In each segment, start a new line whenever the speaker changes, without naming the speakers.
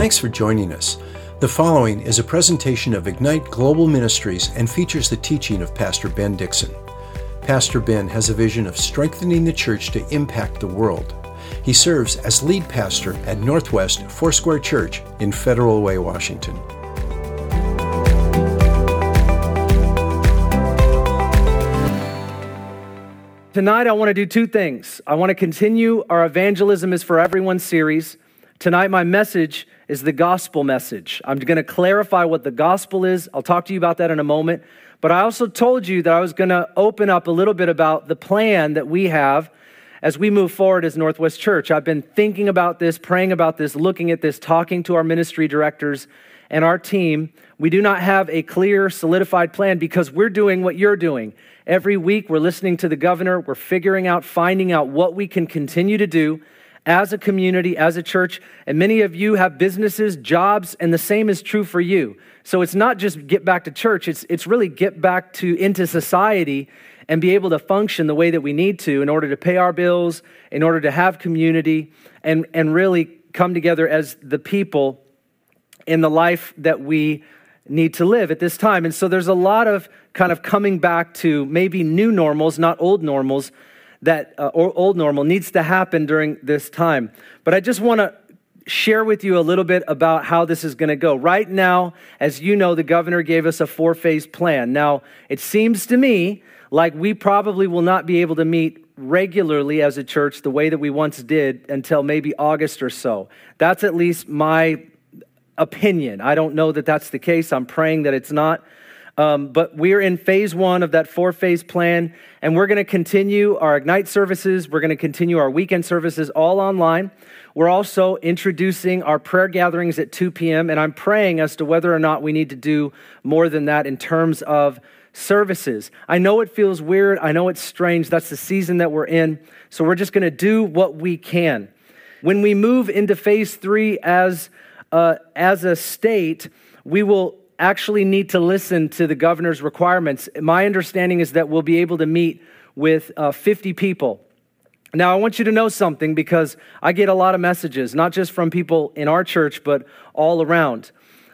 Thanks for joining us. The following is a presentation of Ignite Global Ministries and features the teaching of Pastor Ben Dixon. Pastor Ben has a vision of strengthening the church to impact the world. He serves as lead pastor at Northwest Foursquare Church in Federal Way, Washington.
Tonight, I want to do two things. I want to continue our Evangelism is for Everyone series. Tonight, my message is the gospel message. I'm going to clarify what the gospel is. I'll talk to you about that in a moment. But I also told you that I was going to open up a little bit about the plan that we have as we move forward as Northwest Church. I've been thinking about this, praying about this, looking at this, talking to our ministry directors and our team. We do not have a clear, solidified plan because we're doing what you're doing. Every week, we're listening to the governor, we're figuring out, finding out what we can continue to do as a community, as a church. And many of you have businesses, jobs, and the same is true for you. So it's not just get back to church, it's, it's really get back to into society and be able to function the way that we need to in order to pay our bills, in order to have community, and, and really come together as the people in the life that we need to live at this time. And so there's a lot of kind of coming back to maybe new normals, not old normals, that uh, old normal needs to happen during this time. But I just want to share with you a little bit about how this is going to go. Right now, as you know, the governor gave us a four phase plan. Now, it seems to me like we probably will not be able to meet regularly as a church the way that we once did until maybe August or so. That's at least my opinion. I don't know that that's the case. I'm praying that it's not. Um, but we're in phase one of that four phase plan, and we're going to continue our Ignite services. We're going to continue our weekend services all online. We're also introducing our prayer gatherings at 2 p.m., and I'm praying as to whether or not we need to do more than that in terms of services. I know it feels weird. I know it's strange. That's the season that we're in. So we're just going to do what we can. When we move into phase three as, uh, as a state, we will actually need to listen to the governor's requirements. My understanding is that we'll be able to meet with uh, 50 people. Now, I want you to know something because I get a lot of messages, not just from people in our church, but all around.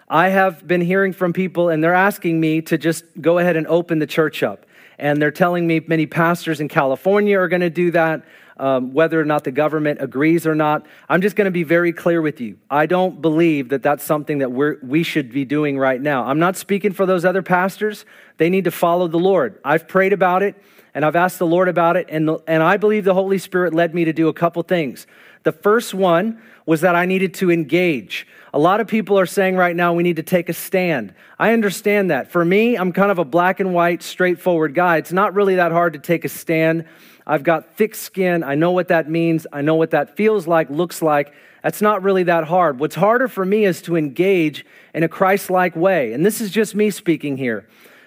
I have been hearing from people, and they're asking me to just go ahead and open the church up. And they're telling me many pastors in California are going to do that um, whether or not the government agrees or not. I'm just going to be very clear with you. I don't believe that that's something that we're, we should be doing right now. I'm not speaking for those other pastors. They need to follow the Lord. I've prayed about it and I've asked the Lord about it, and, the, and I believe the Holy Spirit led me to do a couple things. The first one was that I needed to engage. A lot of people are saying right now we need to take a stand. I understand that. For me, I'm kind of a black and white, straightforward guy. It's not really that hard to take a stand I've got thick skin. I know what that means. I know what that feels like, looks like. That's not really that hard. What's harder for me is to engage in a Christ like way. And this is just me speaking here.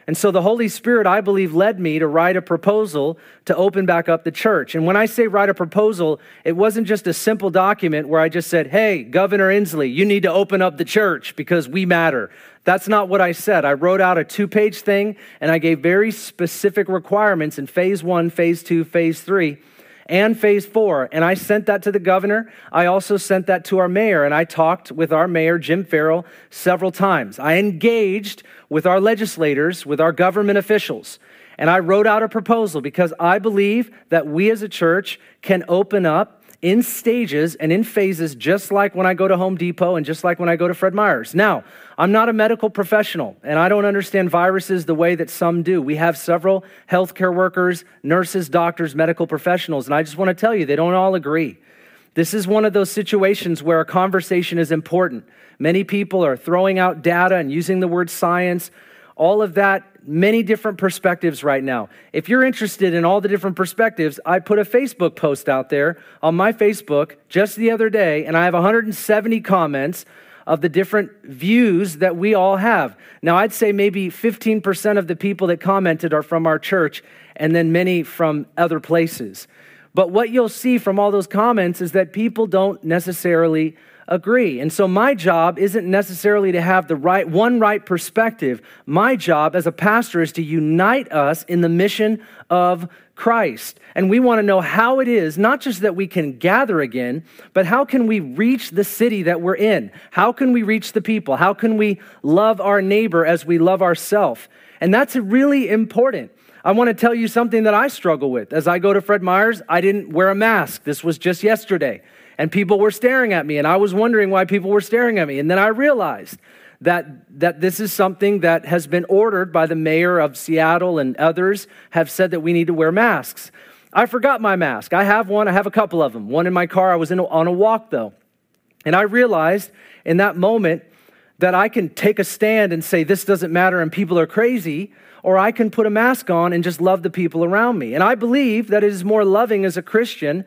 And so the Holy Spirit, I believe, led me to write a proposal to open back up the church. And when I say write a proposal, it wasn't just a simple document where I just said, hey, Governor Inslee, you need to open up the church because we matter. That's not what I said. I wrote out a two page thing and I gave very specific requirements in phase one, phase two, phase three and phase four. And I sent that to the governor. I also sent that to our mayor, and I talked with our mayor, Jim Ferrell, several times. I engaged with our legislators, with our government officials. And I wrote out a proposal because I believe that we as a church can open up in stages and in phases, just like when I go to Home Depot and just like when I go to Fred Meyer's. Now, I'm not a medical professional and I don't understand viruses the way that some do. We have several healthcare workers, nurses, doctors, medical professionals, and I just want to tell you, they don't all agree. This is one of those situations where a conversation is important. Many people are throwing out data and using the word science all of that, many different perspectives right now. If you're interested in all the different perspectives, I put a Facebook post out there on my Facebook just the other day, and I have 170 comments of the different views that we all have. Now, I'd say maybe 15% of the people that commented are from our church, and then many from other places. But what you'll see from all those comments is that people don't necessarily agree. And so my job isn't necessarily to have the right one right perspective. My job as a pastor is to unite us in the mission of Christ. And we want to know how it is, not just that we can gather again, but how can we reach the city that we're in? How can we reach the people? How can we love our neighbor as we love ourselves? And that's really important. I want to tell you something that I struggle with. As I go to Fred Meyer's, I didn't wear a mask. This was just yesterday. And people were staring at me, and I was wondering why people were staring at me. And then I realized that, that this is something that has been ordered by the mayor of Seattle and others have said that we need to wear masks. I forgot my mask. I have one, I have a couple of them. One in my car, I was in, on a walk though. And I realized in that moment that I can take a stand and say, this doesn't matter and people are crazy, or I can put a mask on and just love the people around me. And I believe that it is more loving as a Christian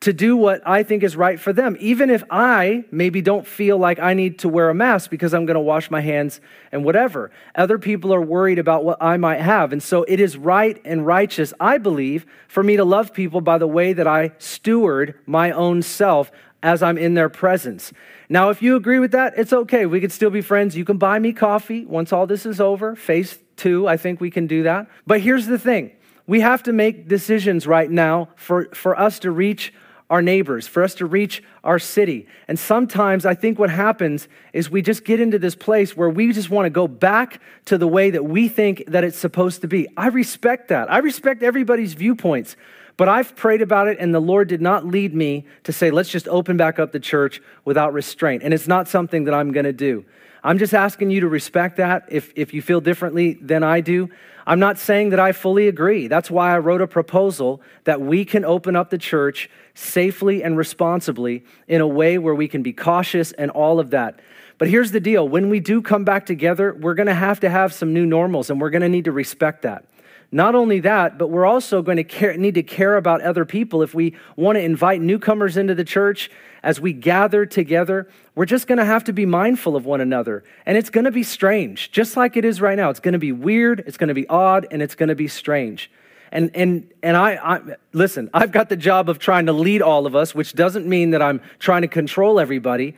to do what I think is right for them, even if I maybe don't feel like I need to wear a mask because I'm going to wash my hands and whatever. Other people are worried about what I might have. And so it is right and righteous, I believe, for me to love people by the way that I steward my own self as I'm in their presence. Now, if you agree with that, it's okay. We could still be friends. You can buy me coffee once all this is over. Phase two, I think we can do that. But here's the thing we have to make decisions right now for, for us to reach our neighbors, for us to reach our city. And sometimes I think what happens is we just get into this place where we just want to go back to the way that we think that it's supposed to be. I respect that. I respect everybody's viewpoints. But I've prayed about it, and the Lord did not lead me to say, let's just open back up the church without restraint. And it's not something that I'm going to do. I'm just asking you to respect that if, if you feel differently than I do. I'm not saying that I fully agree. That's why I wrote a proposal that we can open up the church safely and responsibly in a way where we can be cautious and all of that. But here's the deal when we do come back together, we're going to have to have some new normals and we're going to need to respect that. Not only that, but we're also going to care, need to care about other people. If we want to invite newcomers into the church as we gather together, we're just going to have to be mindful of one another. And it's going to be strange, just like it is right now. It's going to be weird, it's going to be odd, and it's going to be strange. And, and, and I, I, listen, I've got the job of trying to lead all of us, which doesn't mean that I'm trying to control everybody,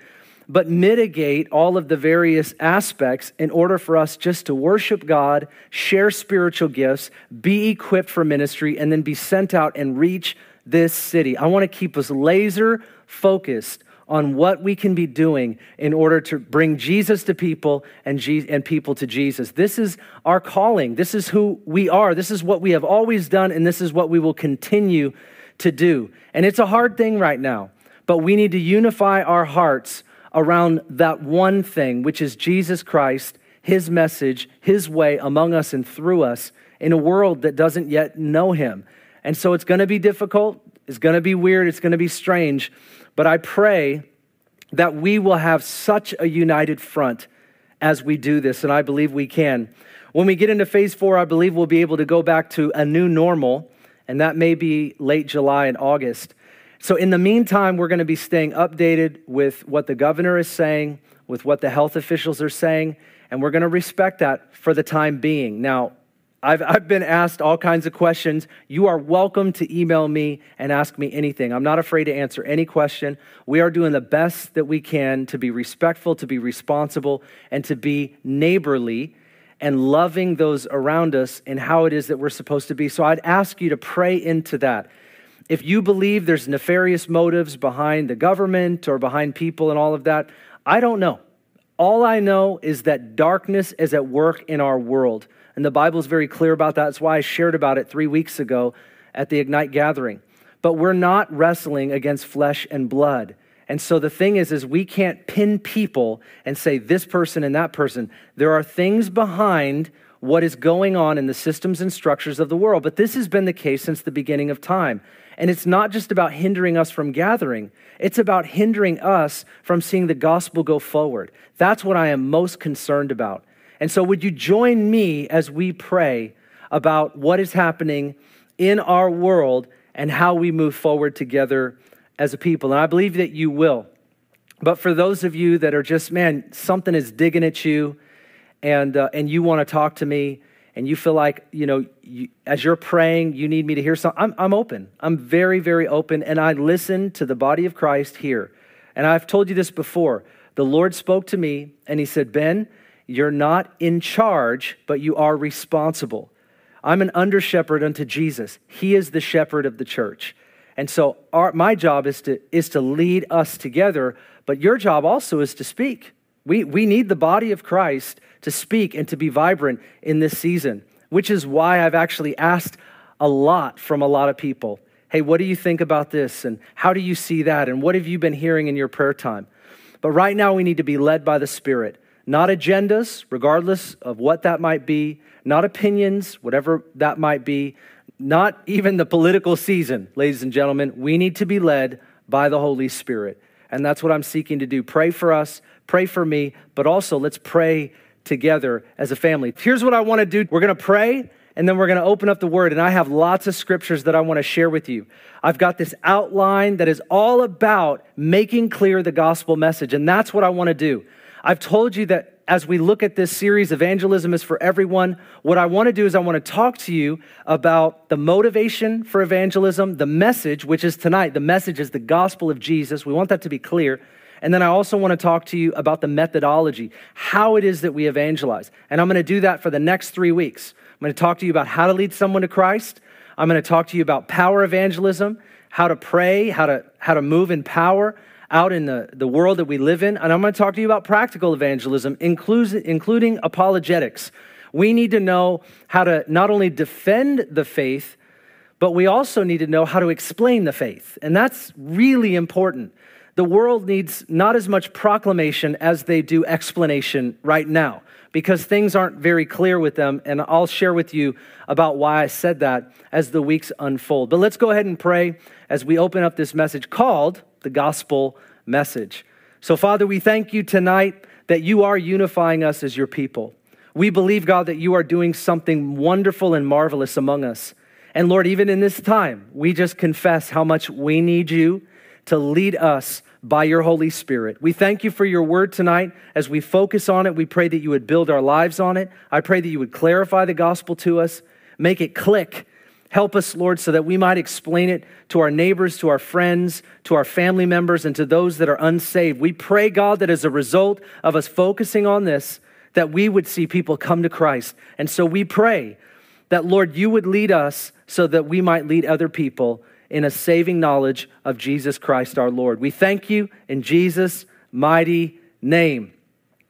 but mitigate all of the various aspects in order for us just to worship God, share spiritual gifts, be equipped for ministry, and then be sent out and reach this city. I want to keep us laser focused on what we can be doing in order to bring Jesus to people and, Je- and people to Jesus. This is our calling. This is who we are. This is what we have always done, and this is what we will continue to do. And it's a hard thing right now, but we need to unify our hearts around that one thing, which is Jesus Christ, his message, his way among us and through us in a world that doesn't yet know him. And so it's going to be difficult. It's going to be weird. It's going to be strange. But I pray that we will have such a united front as we do this, and I believe we can. When we get into phase four, I believe we'll be able to go back to a new normal, and that may be late July and August. So, in the meantime, we're going to be staying updated with what the governor is saying, with what the health officials are saying, and we're going to respect that for the time being. Now, I've, I've been asked all kinds of questions. You are welcome to email me and ask me anything. I'm not afraid to answer any question. We are doing the best that we can to be respectful, to be responsible, and to be neighborly and loving those around us and how it is that we're supposed to be. So I'd ask you to pray into that. If you believe there's nefarious motives behind the government or behind people and all of that, I don't know. All I know is that darkness is at work in our world. And the Bible is very clear about that. That's why I shared about it three weeks ago at the Ignite gathering. But we're not wrestling against flesh and blood. And so the thing is, is we can't pin people and say this person and that person. There are things behind what is going on in the systems and structures of the world. But this has been the case since the beginning of time. And it's not just about hindering us from gathering, it's about hindering us from seeing the gospel go forward. That's what I am most concerned about. And so, would you join me as we pray about what is happening in our world and how we move forward together as a people? And I believe that you will. But for those of you that are just, man, something is digging at you and, uh, and you want to talk to me and you feel like, you know, you, as you're praying, you need me to hear something, I'm, I'm open. I'm very, very open. And I listen to the body of Christ here. And I've told you this before. The Lord spoke to me and he said, Ben, you're not in charge, but you are responsible. I'm an under shepherd unto Jesus. He is the shepherd of the church. And so our, my job is to, is to lead us together, but your job also is to speak. We, we need the body of Christ to speak and to be vibrant in this season, which is why I've actually asked a lot from a lot of people. Hey, what do you think about this? And how do you see that? And what have you been hearing in your prayer time? But right now, we need to be led by the Spirit, not agendas, regardless of what that might be, not opinions, whatever that might be, not even the political season, ladies and gentlemen. We need to be led by the Holy Spirit. And that's what I'm seeking to do. Pray for us, pray for me, but also let's pray together as a family. Here's what I want to do we're going to pray. And then we're going to open up the word. And I have lots of scriptures that I want to share with you. I've got this outline that is all about making clear the gospel message. And that's what I want to do. I've told you that as we look at this series, Evangelism is for Everyone, what I want to do is I want to talk to you about the motivation for evangelism, the message, which is tonight. The message is the gospel of Jesus. We want that to be clear. And then I also want to talk to you about the methodology, how it is that we evangelize. And I'm going to do that for the next three weeks. I'm going to talk to you about how to lead someone to Christ. I'm going to talk to you about power evangelism, how to pray, how to, how to move in power out in the, the world that we live in. And I'm going to talk to you about practical evangelism, including including apologetics. We need to know how to not only defend the faith, but we also need to know how to explain the faith. And that's really important. The world needs not as much proclamation as they do explanation right now because things aren't very clear with them. And I'll share with you about why I said that as the weeks unfold. But let's go ahead and pray as we open up this message called the gospel message. So, Father, we thank you tonight that you are unifying us as your people. We believe, God, that you are doing something wonderful and marvelous among us. And Lord, even in this time, we just confess how much we need you to lead us by your Holy Spirit. We thank you for your word tonight. As we focus on it, we pray that you would build our lives on it. I pray that you would clarify the gospel to us, make it click Help us, Lord, so that we might explain it to our neighbors, to our friends, to our family members, and to those that are unsaved. We pray, God, that as a result of us focusing on this, that we would see people come to Christ. And so we pray that, Lord, you would lead us so that we might lead other people in a saving knowledge of Jesus Christ our Lord. We thank you in Jesus' mighty name.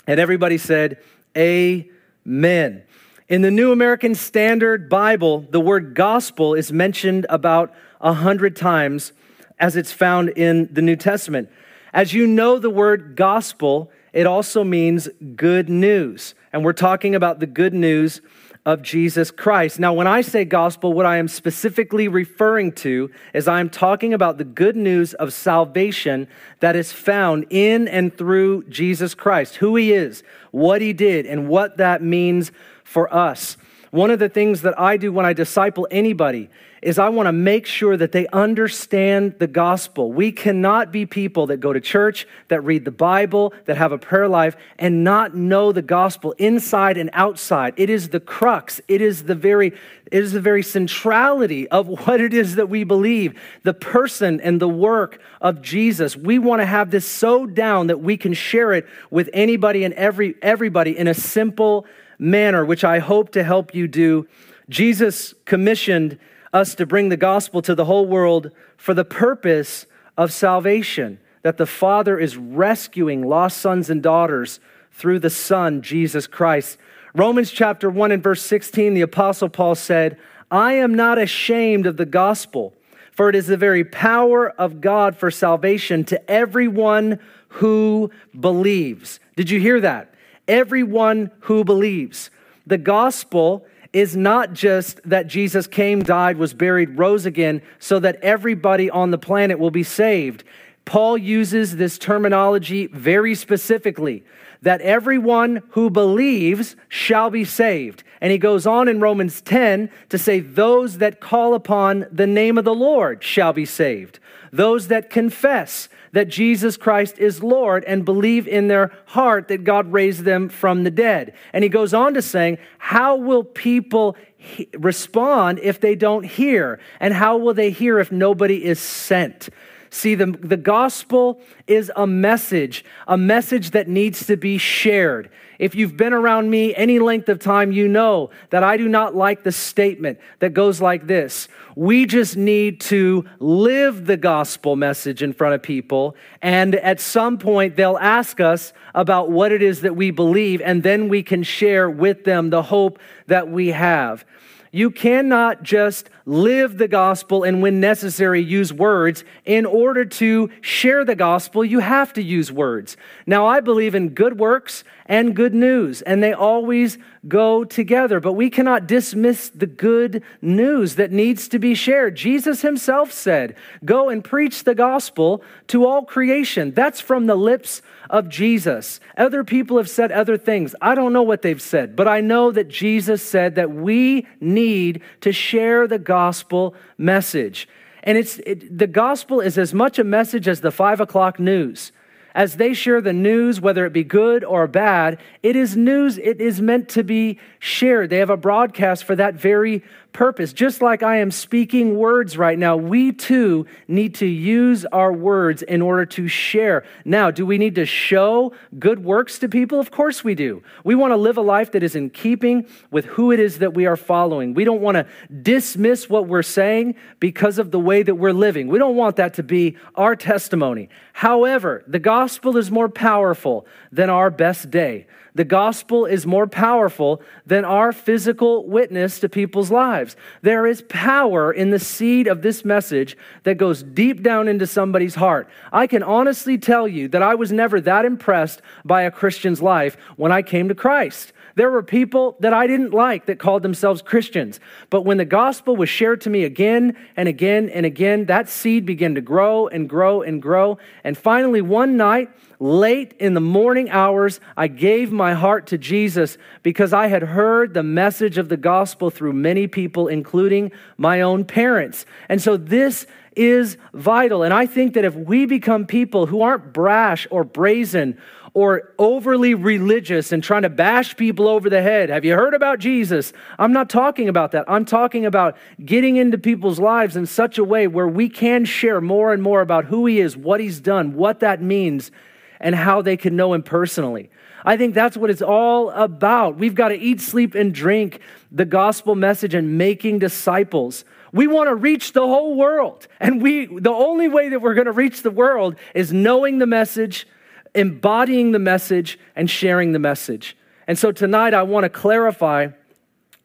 And everybody said, Amen. In the New American Standard Bible, the word gospel is mentioned about a hundred times as it's found in the New Testament. As you know, the word gospel, it also means good news. And we're talking about the good news of Jesus Christ. Now, when I say gospel, what I am specifically referring to is I'm talking about the good news of salvation that is found in and through Jesus Christ, who he is, what he did, and what that means for us. One of the things that I do when I disciple anybody is I want to make sure that they understand the gospel. We cannot be people that go to church, that read the Bible, that have a prayer life, and not know the gospel inside and outside. It is the crux. It is the very, it is the very centrality of what it is that we believe. The person and the work of Jesus. We want to have this so down that we can share it with anybody and every everybody in a simple manner, which I hope to help you do. Jesus commissioned us to bring the gospel to the whole world for the purpose of salvation, that the Father is rescuing lost sons and daughters through the Son, Jesus Christ. Romans chapter 1 and verse 16, the Apostle Paul said, I am not ashamed of the gospel, for it is the very power of God for salvation to everyone who believes. Did you hear that? everyone who believes. The gospel is not just that Jesus came, died, was buried, rose again, so that everybody on the planet will be saved. Paul uses this terminology very specifically that everyone who believes shall be saved. And he goes on in Romans 10 to say, Those that call upon the name of the Lord shall be saved. Those that confess that Jesus Christ is Lord and believe in their heart that God raised them from the dead. And he goes on to saying, How will people he- respond if they don't hear? And how will they hear if nobody is sent? See, the, the gospel is a message, a message that needs to be shared. If you've been around me any length of time, you know that I do not like the statement that goes like this We just need to live the gospel message in front of people, and at some point they'll ask us about what it is that we believe, and then we can share with them the hope that we have. You cannot just live the gospel and, when necessary, use words. In order to share the gospel, you have to use words. Now, I believe in good works and good news, and they always go together. But we cannot dismiss the good news that needs to be shared. Jesus himself said, Go and preach the gospel to all creation. That's from the lips of Jesus. Other people have said other things. I don't know what they've said, but I know that Jesus said that we need to share the gospel message. And it's, it, the gospel is as much a message as the five o'clock news. As they share the news, whether it be good or bad, it is news, it is meant to be shared. They have a broadcast for that very purpose. Just like I am speaking words right now, we too need to use our words in order to share. Now, do we need to show good works to people? Of course we do. We want to live a life that is in keeping with who it is that we are following. We don't want to dismiss what we're saying because of the way that we're living. We don't want that to be our testimony. However, the gospel is more powerful than our best day. The gospel is more powerful than our physical witness to people's lives. There is power in the seed of this message that goes deep down into somebody's heart. I can honestly tell you that I was never that impressed by a Christian's life when I came to Christ. There were people that I didn't like that called themselves Christians. But when the gospel was shared to me again and again and again, that seed began to grow and grow and grow. And finally, one night, late in the morning hours, I gave my heart to Jesus because I had heard the message of the gospel through many people, including my own parents. And so this is vital. And I think that if we become people who aren't brash or brazen or overly religious and trying to bash people over the head. Have you heard about Jesus? I'm not talking about that. I'm talking about getting into people's lives in such a way where we can share more and more about who he is, what he's done, what that means, and how they can know him personally. I think that's what it's all about. We've got to eat, sleep, and drink the gospel message and making disciples. We want to reach the whole world. And we the only way that we're going to reach the world is knowing the message embodying the message and sharing the message. And so tonight I want to clarify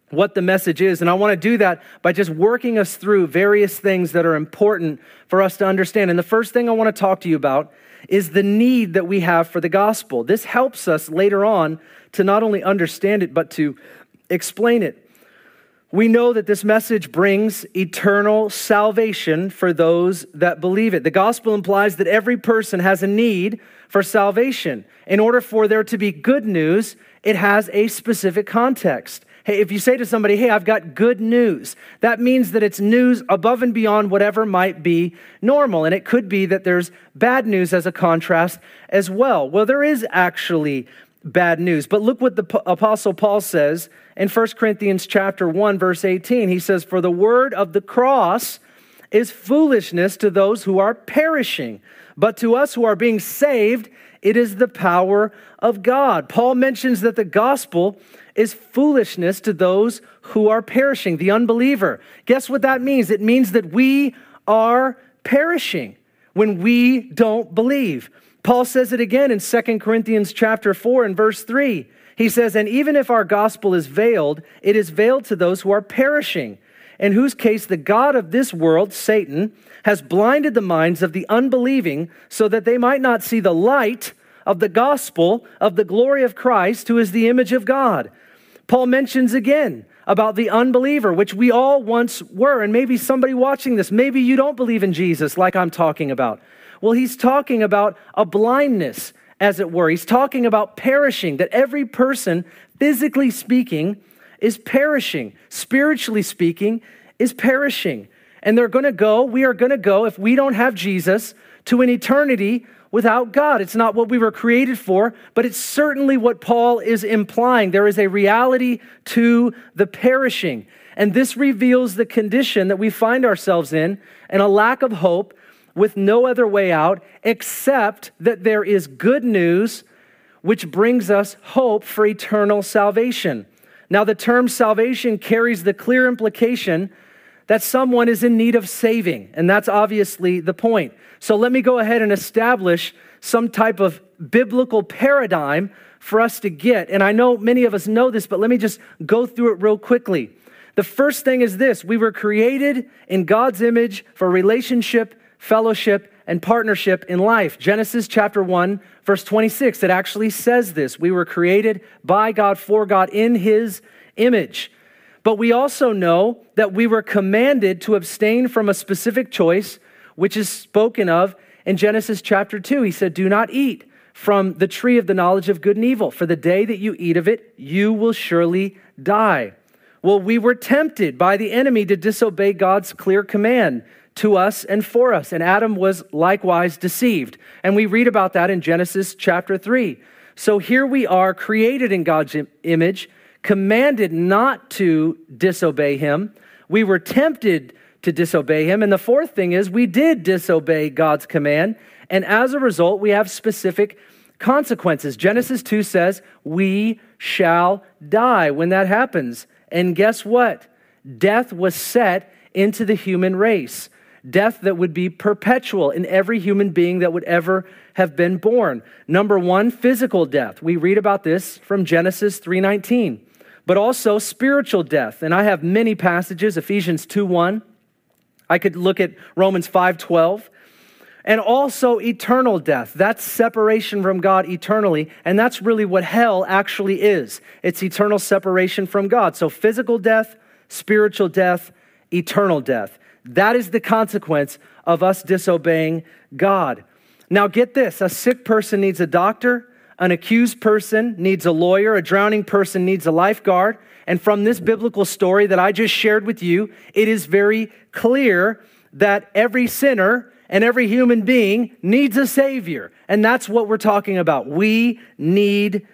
what the message is. And I want to do that by just working us through various things that are important for us to understand. And the first thing I want to talk to you about is the need that we have for the gospel. This helps us later on to not only understand it, but to explain it. We know that this message brings eternal salvation for those that believe it. The gospel implies that every person has a need for salvation. In order for there to be good news, it has a specific context. Hey, if you say to somebody, hey, I've got good news, that means that it's news above and beyond whatever might be normal. And it could be that there's bad news as a contrast as well. Well, there is actually bad news. But look what the apostle Paul says in 1 Corinthians chapter 1 verse 18. He says, "For the word of the cross is foolishness to those who are perishing, but to us who are being saved, it is the power of God." Paul mentions that the gospel is foolishness to those who are perishing, the unbeliever. Guess what that means? It means that we are perishing when we don't believe. Paul says it again in 2 Corinthians chapter 4 and verse 3. He says, And even if our gospel is veiled, it is veiled to those who are perishing, in whose case the God of this world, Satan, has blinded the minds of the unbelieving so that they might not see the light of the gospel of the glory of Christ, who is the image of God. Paul mentions again about the unbeliever, which we all once were. And maybe somebody watching this, maybe you don't believe in Jesus like I'm talking about. Well, he's talking about a blindness, as it were. He's talking about perishing, that every person, physically speaking, is perishing. Spiritually speaking, is perishing. And they're going to go, we are going to go, if we don't have Jesus, to an eternity without God. It's not what we were created for, but it's certainly what Paul is implying. There is a reality to the perishing. And this reveals the condition that we find ourselves in and a lack of hope with no other way out except that there is good news which brings us hope for eternal salvation. Now, the term salvation carries the clear implication that someone is in need of saving, and that's obviously the point. So, let me go ahead and establish some type of biblical paradigm for us to get. And I know many of us know this, but let me just go through it real quickly. The first thing is this we were created in God's image for relationship, fellowship, and partnership in life. Genesis chapter 1, verse 26, it actually says this. We were created by God, for God, in his image. But we also know that we were commanded to abstain from a specific choice, which is spoken of in Genesis chapter 2. He said, Do not eat from the tree of the knowledge of good and evil, for the day that you eat of it, you will surely die. Well, we were tempted by the enemy to disobey God's clear command to us and for us. And Adam was likewise deceived. And we read about that in Genesis chapter 3. So here we are, created in God's image, commanded not to disobey him. We were tempted to disobey him. And the fourth thing is, we did disobey God's command. And as a result, we have specific consequences. Genesis 2 says, We shall die when that happens. And guess what? Death was set into the human race death that would be perpetual in every human being that would ever have been born. Number 1, physical death. We read about this from Genesis 3:19. But also spiritual death. And I have many passages, Ephesians 2:1. I could look at Romans 5:12. And also eternal death. That's separation from God eternally. And that's really what hell actually is it's eternal separation from God. So physical death, spiritual death, eternal death. That is the consequence of us disobeying God. Now, get this a sick person needs a doctor, an accused person needs a lawyer, a drowning person needs a lifeguard. And from this biblical story that I just shared with you, it is very clear that every sinner and every human being needs a Savior. And that's what we're talking about. We need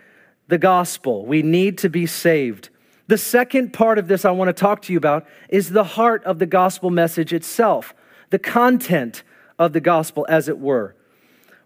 the gospel, we need to be saved. The second part of this I want to talk to you about is the heart of the gospel message itself, the content of the gospel, as it were.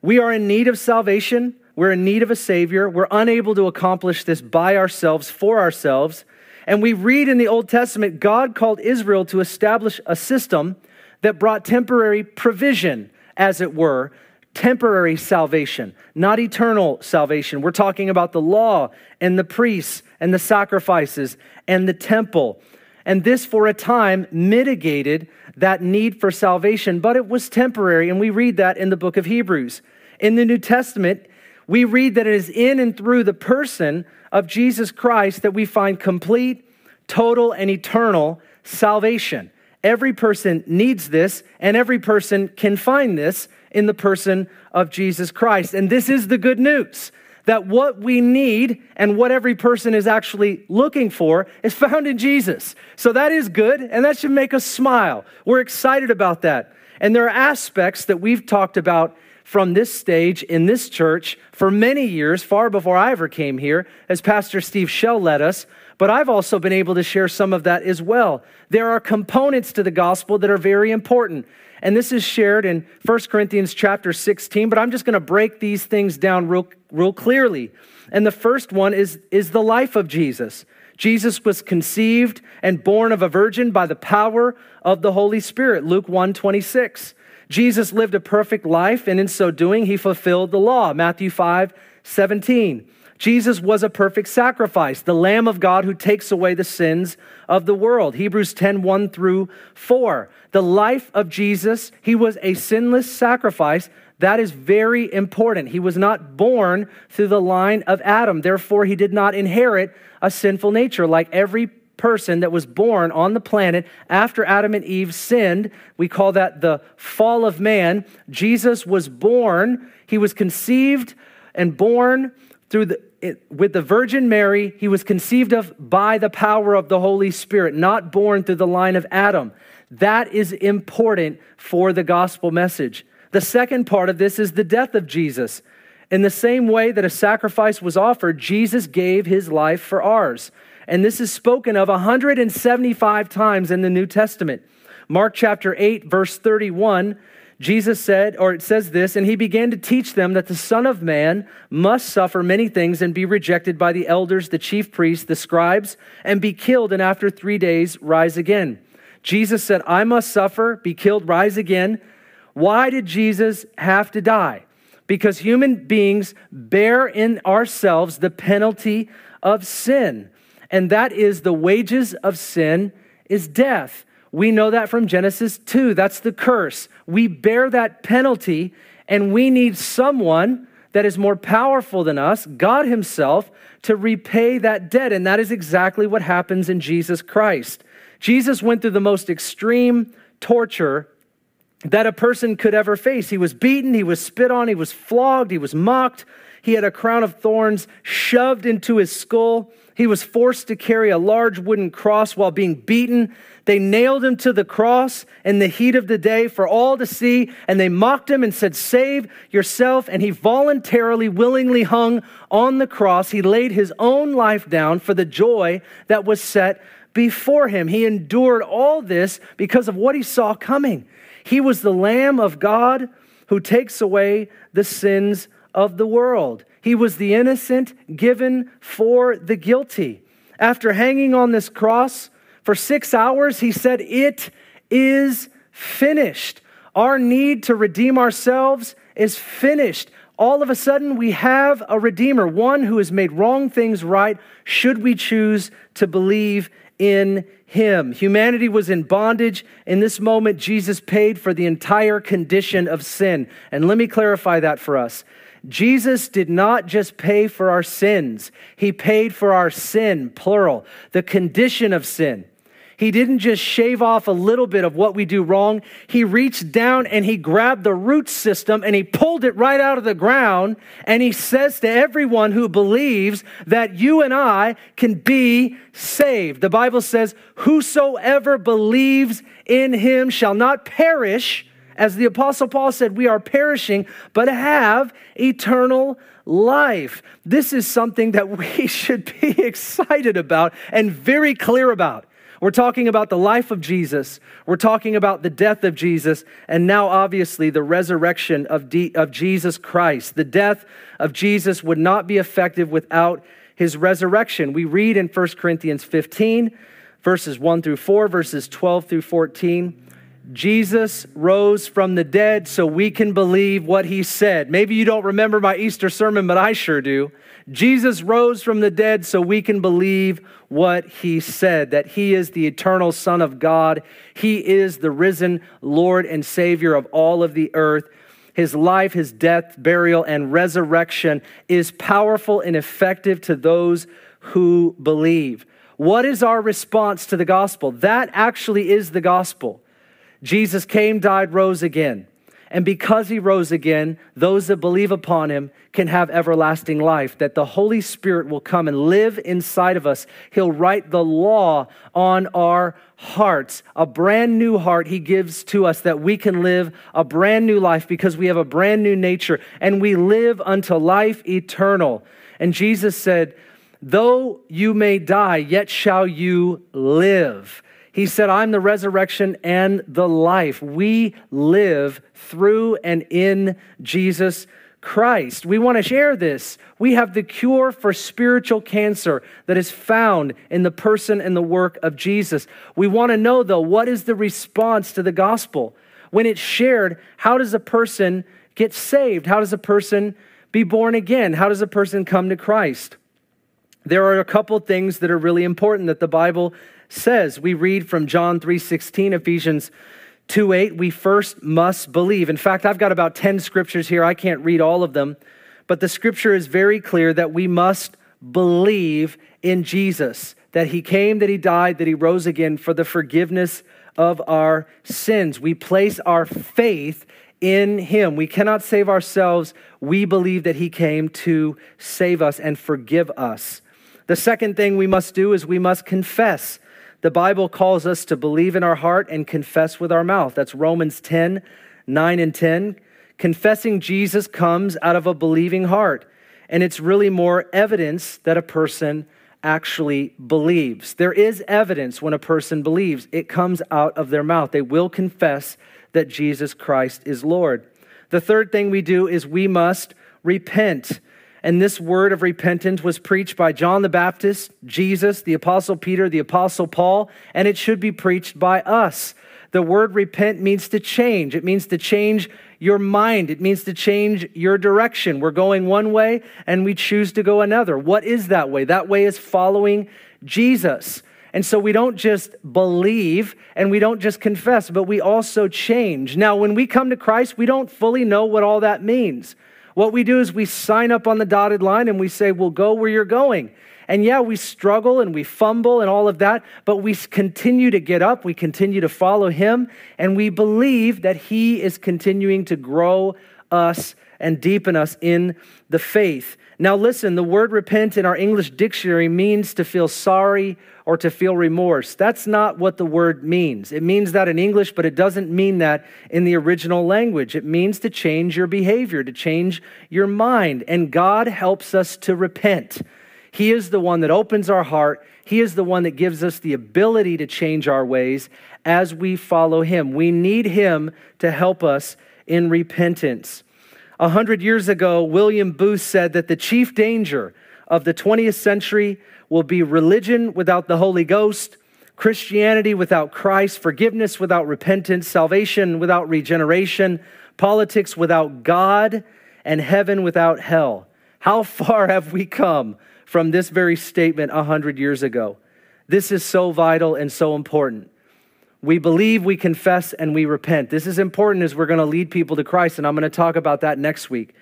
We are in need of salvation. We're in need of a Savior. We're unable to accomplish this by ourselves, for ourselves. And we read in the Old Testament, God called Israel to establish a system that brought temporary provision, as it were, temporary salvation, not eternal salvation. We're talking about the law and the priests and the sacrifices and the temple. And this, for a time, mitigated that need for salvation, but it was temporary. And we read that in the book of Hebrews. In the New Testament, we read that it is in and through the person of Jesus Christ that we find complete, total, and eternal salvation. Every person needs this, and every person can find this in the person of Jesus Christ. And this is the good news that what we need and what every person is actually looking for is found in Jesus. So that is good, and that should make us smile. We're excited about that. And there are aspects that we've talked about from this stage in this church for many years, far before I ever came here, as Pastor Steve Schell led us. But I've also been able to share some of that as well. There are components to the gospel that are very important. And this is shared in 1 Corinthians chapter 16, but I'm just going to break these things down real, real clearly. And the first one is, is the life of Jesus. Jesus was conceived and born of a virgin by the power of the Holy Spirit. Luke 1 26. Jesus lived a perfect life, and in so doing, he fulfilled the law. Matthew 5 17. Jesus was a perfect sacrifice, the Lamb of God who takes away the sins of the world. Hebrews 10 1 through 4. The life of Jesus, he was a sinless sacrifice. That is very important. He was not born through the line of Adam. Therefore, he did not inherit a sinful nature like every person that was born on the planet after Adam and Eve sinned. We call that the fall of man. Jesus was born, he was conceived and born through the with the Virgin Mary, he was conceived of by the power of the Holy Spirit, not born through the line of Adam. That is important for the gospel message. The second part of this is the death of Jesus. In the same way that a sacrifice was offered, Jesus gave his life for ours. And this is spoken of 175 times in the New Testament. Mark chapter 8, verse 31 Jesus said, or it says this, and he began to teach them that the Son of Man must suffer many things and be rejected by the elders, the chief priests, the scribes, and be killed, and after three days rise again. Jesus said, I must suffer, be killed, rise again. Why did Jesus have to die? Because human beings bear in ourselves the penalty of sin, and that is the wages of sin is death. We know that from Genesis 2. That's the curse. We bear that penalty, and we need someone that is more powerful than us, God Himself, to repay that debt. And that is exactly what happens in Jesus Christ. Jesus went through the most extreme torture that a person could ever face. He was beaten, he was spit on, he was flogged, he was mocked, he had a crown of thorns shoved into his skull. He was forced to carry a large wooden cross while being beaten. They nailed him to the cross in the heat of the day for all to see, and they mocked him and said, Save yourself. And he voluntarily, willingly hung on the cross. He laid his own life down for the joy that was set before him. He endured all this because of what he saw coming. He was the Lamb of God who takes away the sins of the world. He was the innocent given for the guilty. After hanging on this cross, for six hours, he said, It is finished. Our need to redeem ourselves is finished. All of a sudden, we have a Redeemer, one who has made wrong things right, should we choose to believe in him. Humanity was in bondage. In this moment, Jesus paid for the entire condition of sin. And let me clarify that for us. Jesus did not just pay for our sins, he paid for our sin, plural, the condition of sin. He didn't just shave off a little bit of what we do wrong. He reached down and he grabbed the root system and he pulled it right out of the ground. And he says to everyone who believes that you and I can be saved. The Bible says, Whosoever believes in him shall not perish. As the Apostle Paul said, we are perishing, but have eternal life. This is something that we should be excited about and very clear about. We're talking about the life of Jesus. We're talking about the death of Jesus. And now, obviously, the resurrection of, D- of Jesus Christ. The death of Jesus would not be effective without his resurrection. We read in 1 Corinthians 15, verses 1 through 4, verses 12 through 14. Jesus rose from the dead so we can believe what he said. Maybe you don't remember my Easter sermon, but I sure do. Jesus rose from the dead so we can believe what he said that he is the eternal Son of God. He is the risen Lord and Savior of all of the earth. His life, his death, burial, and resurrection is powerful and effective to those who believe. What is our response to the gospel? That actually is the gospel. Jesus came, died, rose again. And because he rose again, those that believe upon him can have everlasting life, that the Holy Spirit will come and live inside of us. He'll write the law on our hearts, a brand new heart he gives to us that we can live a brand new life because we have a brand new nature and we live unto life eternal. And Jesus said, Though you may die, yet shall you live. He said, I'm the resurrection and the life. We live through and in Jesus Christ. We want to share this. We have the cure for spiritual cancer that is found in the person and the work of Jesus. We want to know, though, what is the response to the gospel? When it's shared, how does a person get saved? How does a person be born again? How does a person come to Christ? There are a couple things that are really important that the Bible says. We read from John 3:16, Ephesians 2:8, we first must believe. In fact, I've got about 10 scriptures here. I can't read all of them, but the scripture is very clear that we must believe in Jesus, that he came, that he died, that he rose again for the forgiveness of our sins. We place our faith in him. We cannot save ourselves. We believe that he came to save us and forgive us. The second thing we must do is we must confess the Bible calls us to believe in our heart and confess with our mouth. That's Romans 10 9 and 10. Confessing Jesus comes out of a believing heart, and it's really more evidence that a person actually believes. There is evidence when a person believes, it comes out of their mouth. They will confess that Jesus Christ is Lord. The third thing we do is we must repent. And this word of repentance was preached by John the Baptist, Jesus, the Apostle Peter, the Apostle Paul, and it should be preached by us. The word repent means to change. It means to change your mind. It means to change your direction. We're going one way and we choose to go another. What is that way? That way is following Jesus. And so we don't just believe and we don't just confess, but we also change. Now, when we come to Christ, we don't fully know what all that means. What we do is we sign up on the dotted line and we say, We'll go where you're going. And yeah, we struggle and we fumble and all of that, but we continue to get up, we continue to follow Him, and we believe that He is continuing to grow us and deepen us in the faith. Now, listen, the word repent in our English dictionary means to feel sorry or to feel remorse. That's not what the word means. It means that in English, but it doesn't mean that in the original language. It means to change your behavior, to change your mind. And God helps us to repent. He is the one that opens our heart. He is the one that gives us the ability to change our ways as we follow Him. We need Him to help us in repentance. A hundred years ago, William Booth said that the chief danger of the 20th century will be religion without the Holy Ghost, Christianity without Christ, forgiveness without repentance, salvation without regeneration, politics without God, and heaven without hell. How far have we come from this very statement a hundred years ago? This is so vital and so important. We believe, we confess, and we repent. This is important as we're going to lead people to Christ, and I'm going to talk about that next week.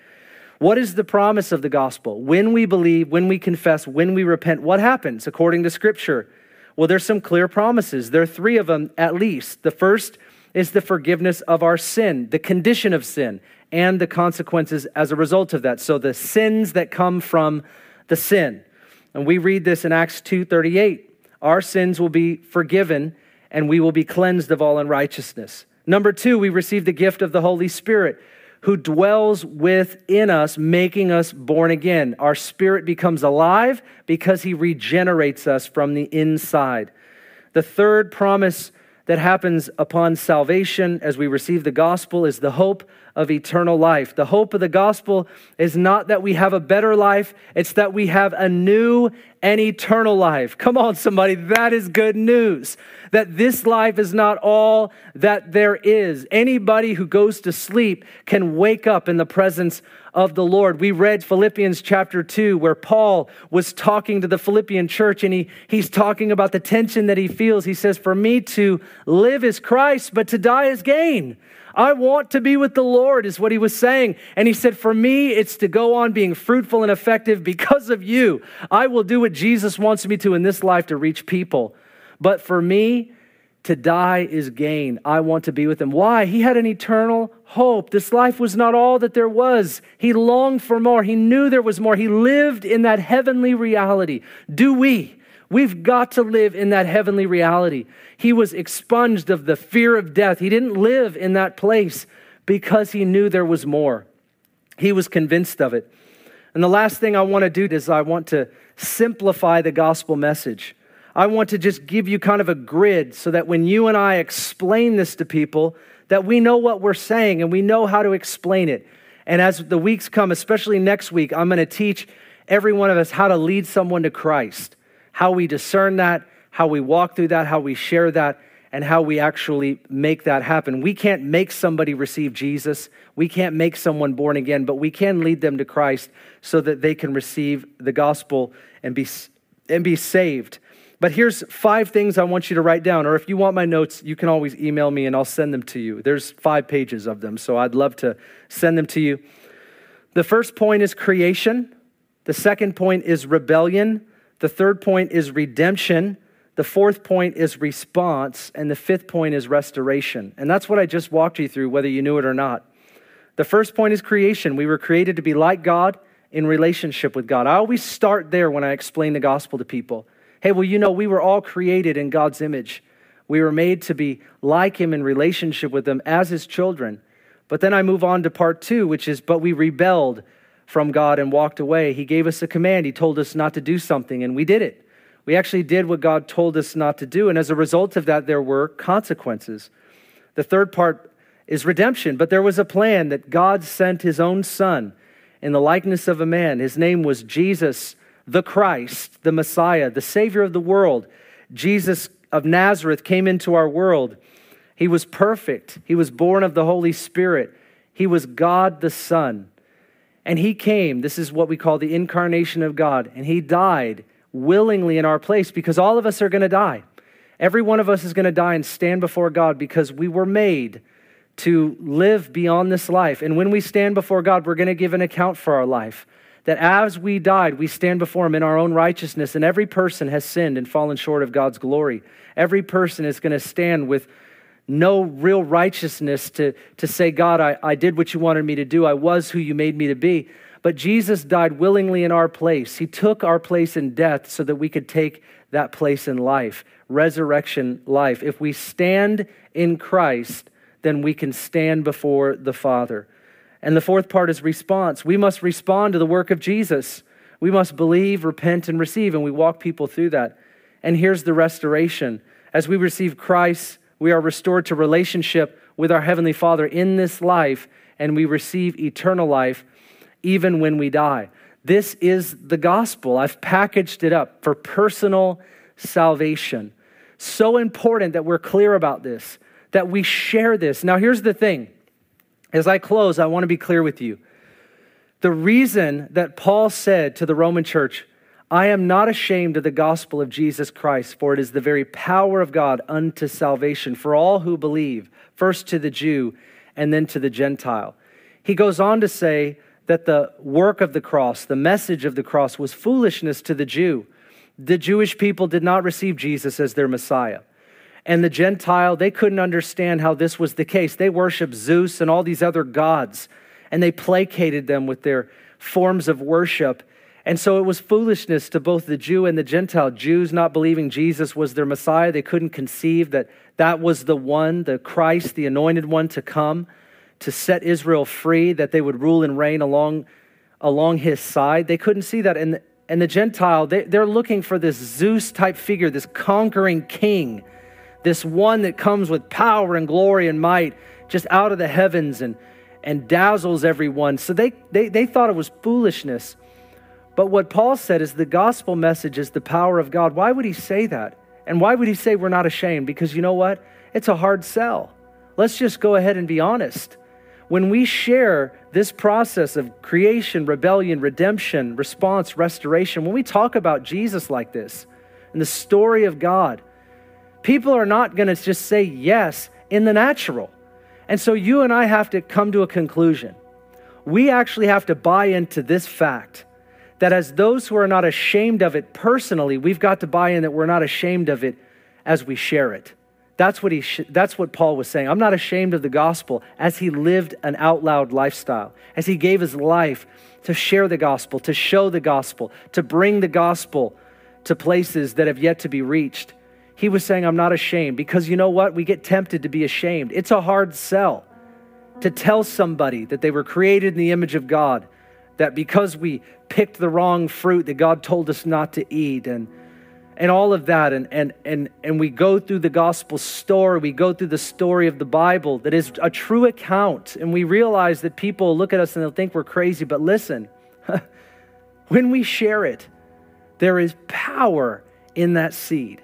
What is the promise of the gospel? When we believe, when we confess, when we repent, what happens according to Scripture? Well, there's some clear promises. There are three of them at least. The first is the forgiveness of our sin, the condition of sin, and the consequences as a result of that. So the sins that come from the sin. And we read this in Acts 2:38. Our sins will be forgiven and we will be cleansed of all unrighteousness. Number 2, we receive the gift of the Holy Spirit who dwells within us, making us born again. Our spirit becomes alive because he regenerates us from the inside. The third promise that happens upon salvation as we receive the gospel is the hope of eternal life. The hope of the gospel is not that we have a better life, it's that we have a new and eternal life. Come on, somebody, that is good news. That this life is not all that there is. Anybody who goes to sleep can wake up in the presence of the Lord. We read Philippians chapter 2, where Paul was talking to the Philippian church and he, he's talking about the tension that he feels. He says, For me to live is Christ, but to die is gain. I want to be with the Lord, is what he was saying. And he said, For me, it's to go on being fruitful and effective because of you. I will do what Jesus wants me to in this life to reach people. But for me, to die is gain. I want to be with him. Why? He had an eternal hope. This life was not all that there was. He longed for more. He knew there was more. He lived in that heavenly reality. Do we? We've got to live in that heavenly reality. He was expunged of the fear of death. He didn't live in that place because he knew there was more. He was convinced of it. And the last thing I want to do is I want to simplify the gospel message. I want to just give you kind of a grid so that when you and I explain this to people, that we know what we're saying and we know how to explain it. And as the weeks come, especially next week, I'm going to teach every one of us how to lead someone to Christ how we discern that, how we walk through that, how we share that, and how we actually make that happen. We can't make somebody receive Jesus. We can't make someone born again, but we can lead them to Christ so that they can receive the gospel and be, and be saved. But here's five things I want you to write down. Or if you want my notes, you can always email me and I'll send them to you. There's five pages of them, so I'd love to send them to you. The first point is creation, the second point is rebellion. The third point is redemption. The fourth point is response. And the fifth point is restoration. And that's what I just walked you through, whether you knew it or not. The first point is creation. We were created to be like God in relationship with God. I always start there when I explain the gospel to people. Hey, well, you know, we were all created in God's image. We were made to be like Him in relationship with Him as His children. But then I move on to part two, which is, but we rebelled from God and walked away. He gave us a command. He told us not to do something, and we did it. We actually did what God told us not to do. And as a result of that, there were consequences. The third part is redemption. But there was a plan that God sent his own son in the likeness of a man. His name was Jesus the Christ, the Messiah, the Savior of the world. Jesus of Nazareth came into our world. He was perfect. He was born of the Holy Spirit. He was God the Son. And he came, this is what we call the incarnation of God, and he died willingly in our place because all of us are going to die. Every one of us is going to die and stand before God because we were made to live beyond this life. And when we stand before God, we're going to give an account for our life. That as we died, we stand before Him in our own righteousness, and every person has sinned and fallen short of God's glory. Every person is going to stand with no real righteousness to, to say, God, I, I did what you wanted me to do. I was who you made me to be. But Jesus died willingly in our place. He took our place in death so that we could take that place in life, resurrection life. If we stand in Christ, then we can stand before the Father. And the fourth part is response. We must respond to the work of Jesus. We must believe, repent, and receive, and we walk people through that. And here's the restoration. As we receive Christ, we are restored to relationship with our Heavenly Father in this life, and we receive eternal life even when we die. This is the gospel. I've packaged it up for personal salvation. So important that we're clear about this, that we share this. Now, here's the thing. As I close, I want to be clear with you. The reason that Paul said to the Roman church, I am not ashamed of the gospel of Jesus Christ, for it is the very power of God unto salvation for all who believe, first to the Jew and then to the Gentile. He goes on to say that the work of the cross, the message of the cross, was foolishness to the Jew. The Jewish people did not receive Jesus as their Messiah. And the Gentile, they couldn't understand how this was the case. They worshiped Zeus and all these other gods, and they placated them with their forms of worship and so it was foolishness to both the Jew and the Gentile. Jews not believing Jesus was their Messiah. They couldn't conceive that that was the one, the Christ, the anointed one to come to set Israel free, that they would rule and reign along, along his side. They couldn't see that. And, and the Gentile, they, they're looking for this Zeus type figure, this conquering king, this one that comes with power and glory and might just out of the heavens and, and dazzles everyone. So they, they, they thought it was foolishness. But what Paul said is the gospel message is the power of God. Why would he say that? And why would he say we're not ashamed? Because you know what? It's a hard sell. Let's just go ahead and be honest. When we share this process of creation, rebellion, redemption, response, restoration, when we talk about Jesus like this and the story of God, people are not going to just say yes in the natural. And so you and I have to come to a conclusion. We actually have to buy into this fact that as those who are not ashamed of it personally, we've got to buy in that we're not ashamed of it as we share it. That's what, he that's what Paul was saying. I'm not ashamed of the gospel as he lived an out loud lifestyle, as he gave his life to share the gospel, to show the gospel, to bring the gospel to places that have yet to be reached. He was saying, I'm not ashamed because you know what? We get tempted to be ashamed. It's a hard sell to tell somebody that they were created in the image of God that because we picked the wrong fruit that God told us not to eat and and all of that and and and and we go through the gospel story we go through the story of the bible that is a true account and we realize that people look at us and they'll think we're crazy but listen when we share it there is power in that seed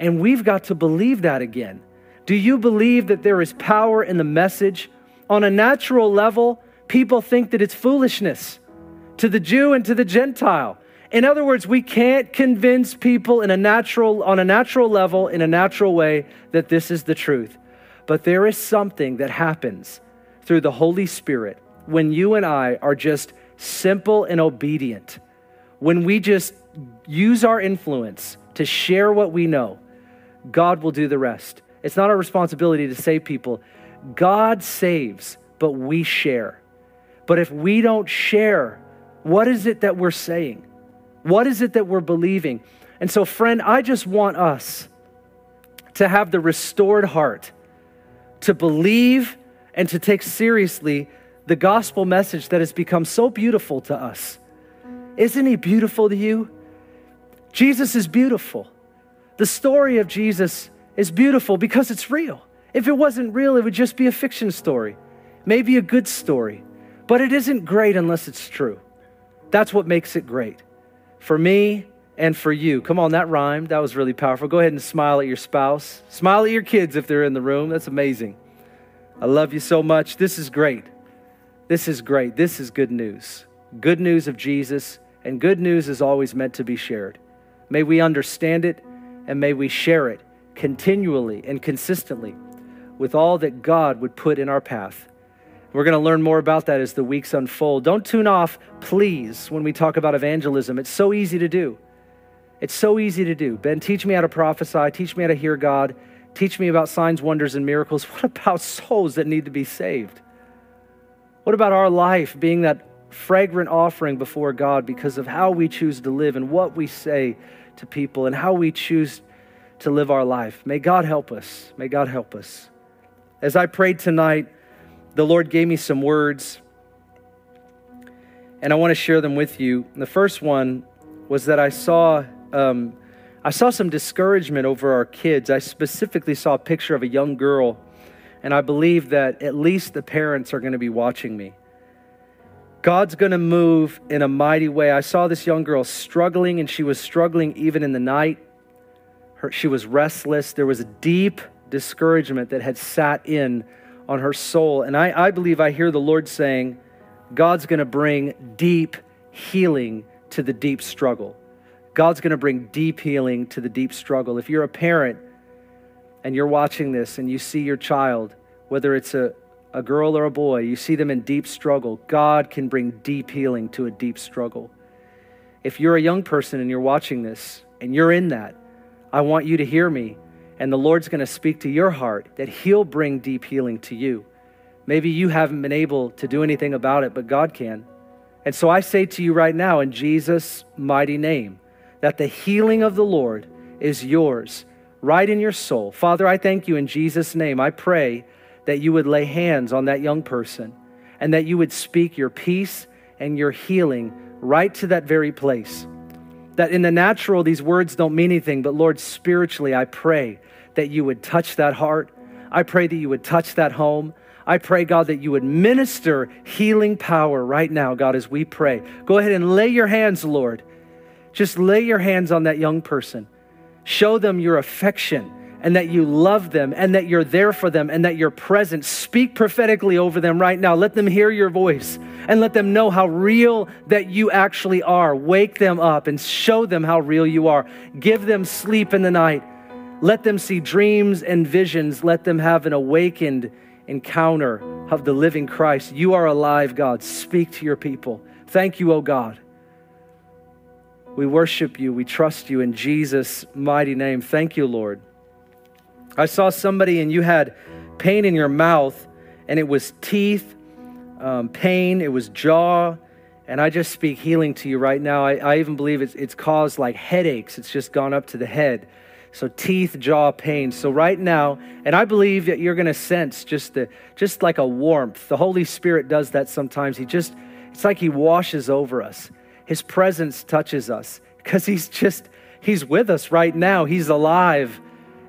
and we've got to believe that again. Do you believe that there is power in the message? On a natural level people think that it's foolishness to the Jew and to the Gentile. In other words, we can't convince people in a natural, on a natural level, in a natural way, that this is the truth. But there is something that happens through the Holy Spirit when you and I are just simple and obedient. When we just use our influence to share what we know, God will do the rest. It's not our responsibility to save people. God saves, but we share. But if we don't share what is it that we're saying? What is it that we're believing? And so, friend, I just want us to have the restored heart to believe and to take seriously the gospel message that has become so beautiful to us. Isn't he beautiful to you? Jesus is beautiful. The story of Jesus is beautiful because it's real. If it wasn't real, it would just be a fiction story, maybe a good story. But it isn't great unless it's true. That's what makes it great. For me and for you. Come on, that rhymed. That was really powerful. Go ahead and smile at your spouse. Smile at your kids if they're in the room. That's amazing. I love you so much. This is great. This is great. This is good news. Good news of Jesus, and good news is always meant to be shared. May we understand it and may we share it continually and consistently with all that God would put in our path. We're going to learn more about that as the weeks unfold. Don't tune off, please, when we talk about evangelism. It's so easy to do. It's so easy to do. Ben, teach me how to prophesy, teach me how to hear God, teach me about signs, wonders, and miracles. What about souls that need to be saved? What about our life being that fragrant offering before God because of how we choose to live and what we say to people and how we choose to live our life? May God help us. May God help us. As I prayed tonight, the Lord gave me some words, and I want to share them with you. The first one was that I saw. Um, I saw some discouragement over our kids. I specifically saw a picture of a young girl, and I believe that at least the parents are going to be watching me. God's going to move in a mighty way. I saw this young girl struggling, and she was struggling even in the night. Her, she was restless. There was a deep discouragement that had sat in on her soul. And I, I believe I hear the Lord saying, God's going to bring deep healing to the deep struggle. God's going to bring deep healing to the deep struggle. If you're a parent and you're watching this and you see your child, whether it's a, a girl or a boy, you see them in deep struggle, God can bring deep healing to a deep struggle. If you're a young person and you're watching this and you're in that, I want you to hear me and the Lord's going to speak to your heart that He'll bring deep healing to you. Maybe you haven't been able to do anything about it, but God can. And so I say to you right now, in Jesus' mighty name, that the healing of the Lord is yours, right in your soul. Father, I thank you in Jesus' name. I pray that you would lay hands on that young person and that you would speak your peace and your healing right to that very place. That in the natural, these words don't mean anything, but Lord, spiritually, I pray that you would touch that heart. I pray that you would touch that home. I pray, God, that you would minister healing power right now, God, as we pray. Go ahead and lay your hands, Lord. Just lay your hands on that young person. Show them your affection and that you love them and that you're there for them and that you're present. Speak prophetically over them right now. Let them hear your voice and let them know how real that you actually are. Wake them up and show them how real you are. Give them sleep in the night. Let them see dreams and visions. Let them have an awakened encounter of the living Christ. You are alive, God. Speak to your people. Thank you, O oh God. We worship you. We trust you in Jesus' mighty name. Thank you, Lord. I saw somebody and you had pain in your mouth, and it was teeth, um, pain, it was jaw. And I just speak healing to you right now. I, I even believe it's, it's caused like headaches, it's just gone up to the head. So teeth, jaw pain. So right now, and I believe that you're going to sense just the just like a warmth. The Holy Spirit does that sometimes. He just it's like he washes over us. His presence touches us because he's just he's with us right now. He's alive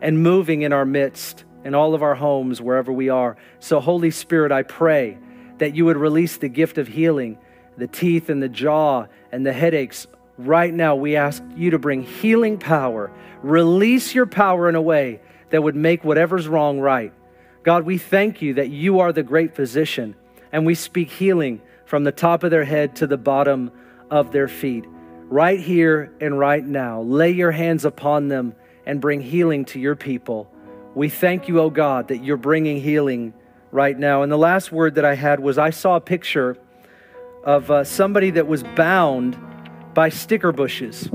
and moving in our midst in all of our homes wherever we are. So Holy Spirit, I pray that you would release the gift of healing, the teeth and the jaw and the headaches right now, we ask you to bring healing power. Release your power in a way that would make whatever's wrong right. God, we thank you that you are the great physician, and we speak healing from the top of their head to the bottom of their feet. Right here and right now, lay your hands upon them and bring healing to your people. We thank you, O oh God, that you're bringing healing right now. And the last word that I had was I saw a picture of uh, somebody that was bound by sticker bushes.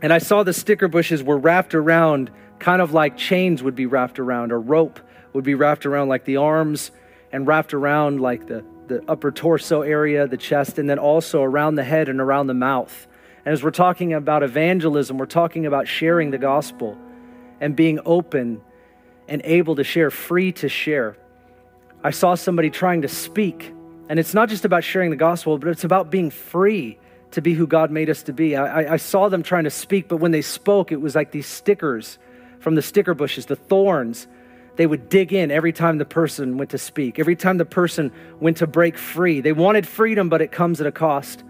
And I saw the sticker bushes were wrapped around, kind of like chains would be wrapped around, or rope would be wrapped around, like the arms, and wrapped around like the, the upper torso area, the chest, and then also around the head and around the mouth. And as we're talking about evangelism, we're talking about sharing the gospel and being open and able to share, free to share. I saw somebody trying to speak, and it's not just about sharing the gospel, but it's about being free to be who God made us to be. I, I, saw them trying to speak, but when they spoke, it was like these stickers from the sticker bushes, the thorns they would dig in every time the person went to speak, every time the person went to break free. They wanted freedom, but it comes at a cost.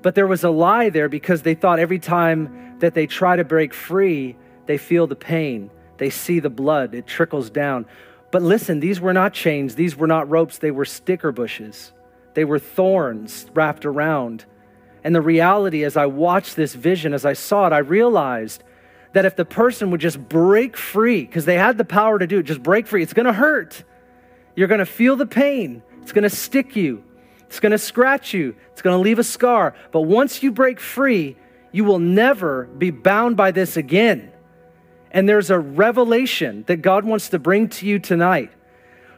But there was a lie there because they thought every time that they try to break free, they feel the pain, they see the blood, it trickles down. But listen, these were not chains, these were not ropes, they were sticker bushes, they were thorns wrapped around. And the reality, as I watched this vision, as I saw it, I realized that if the person would just break free, because they had the power to do it, just break free, it's to hurt. You're to feel the pain. It's to stick you. It's to scratch you. It's to leave a scar. But once you break free, you will never be bound by this again. And there's a revelation that God wants to bring to you tonight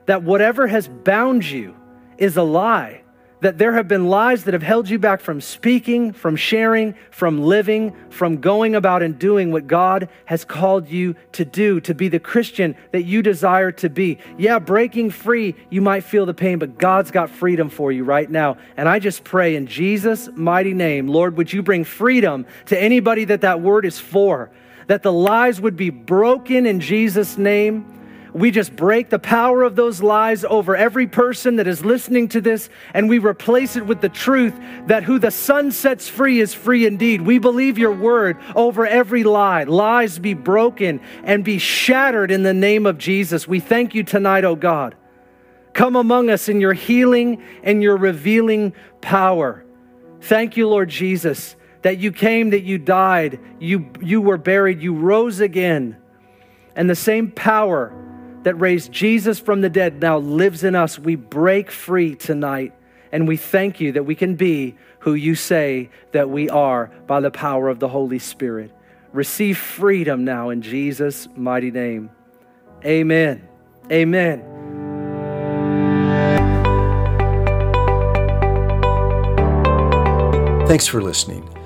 that whatever has bound you is a lie that there have been lies that have held you back from speaking, from sharing, from living, from going about and doing what God has called you to do, to be the Christian that you desire to be. Yeah, breaking free, you might feel the pain, but God's got freedom for you right now. And I just pray in Jesus' mighty name, Lord, would you bring freedom to anybody that that word is for, that the lies would be broken in Jesus' name we just break the power of those lies over every person that is listening to this, and we replace it with the truth that who the Son sets free is free indeed. We believe your word over every lie. Lies be broken and be shattered in the name of Jesus. We thank you tonight, oh God. Come among us in your healing and your revealing power. Thank you, Lord Jesus, that you came, that you died, you, you were buried, you rose again. And the same power that raised Jesus from the dead now lives in us. We break free tonight and we thank you that we can be who you say that we are by the power of the Holy Spirit. Receive freedom now in Jesus' mighty name. Amen. Amen.
Thanks for listening.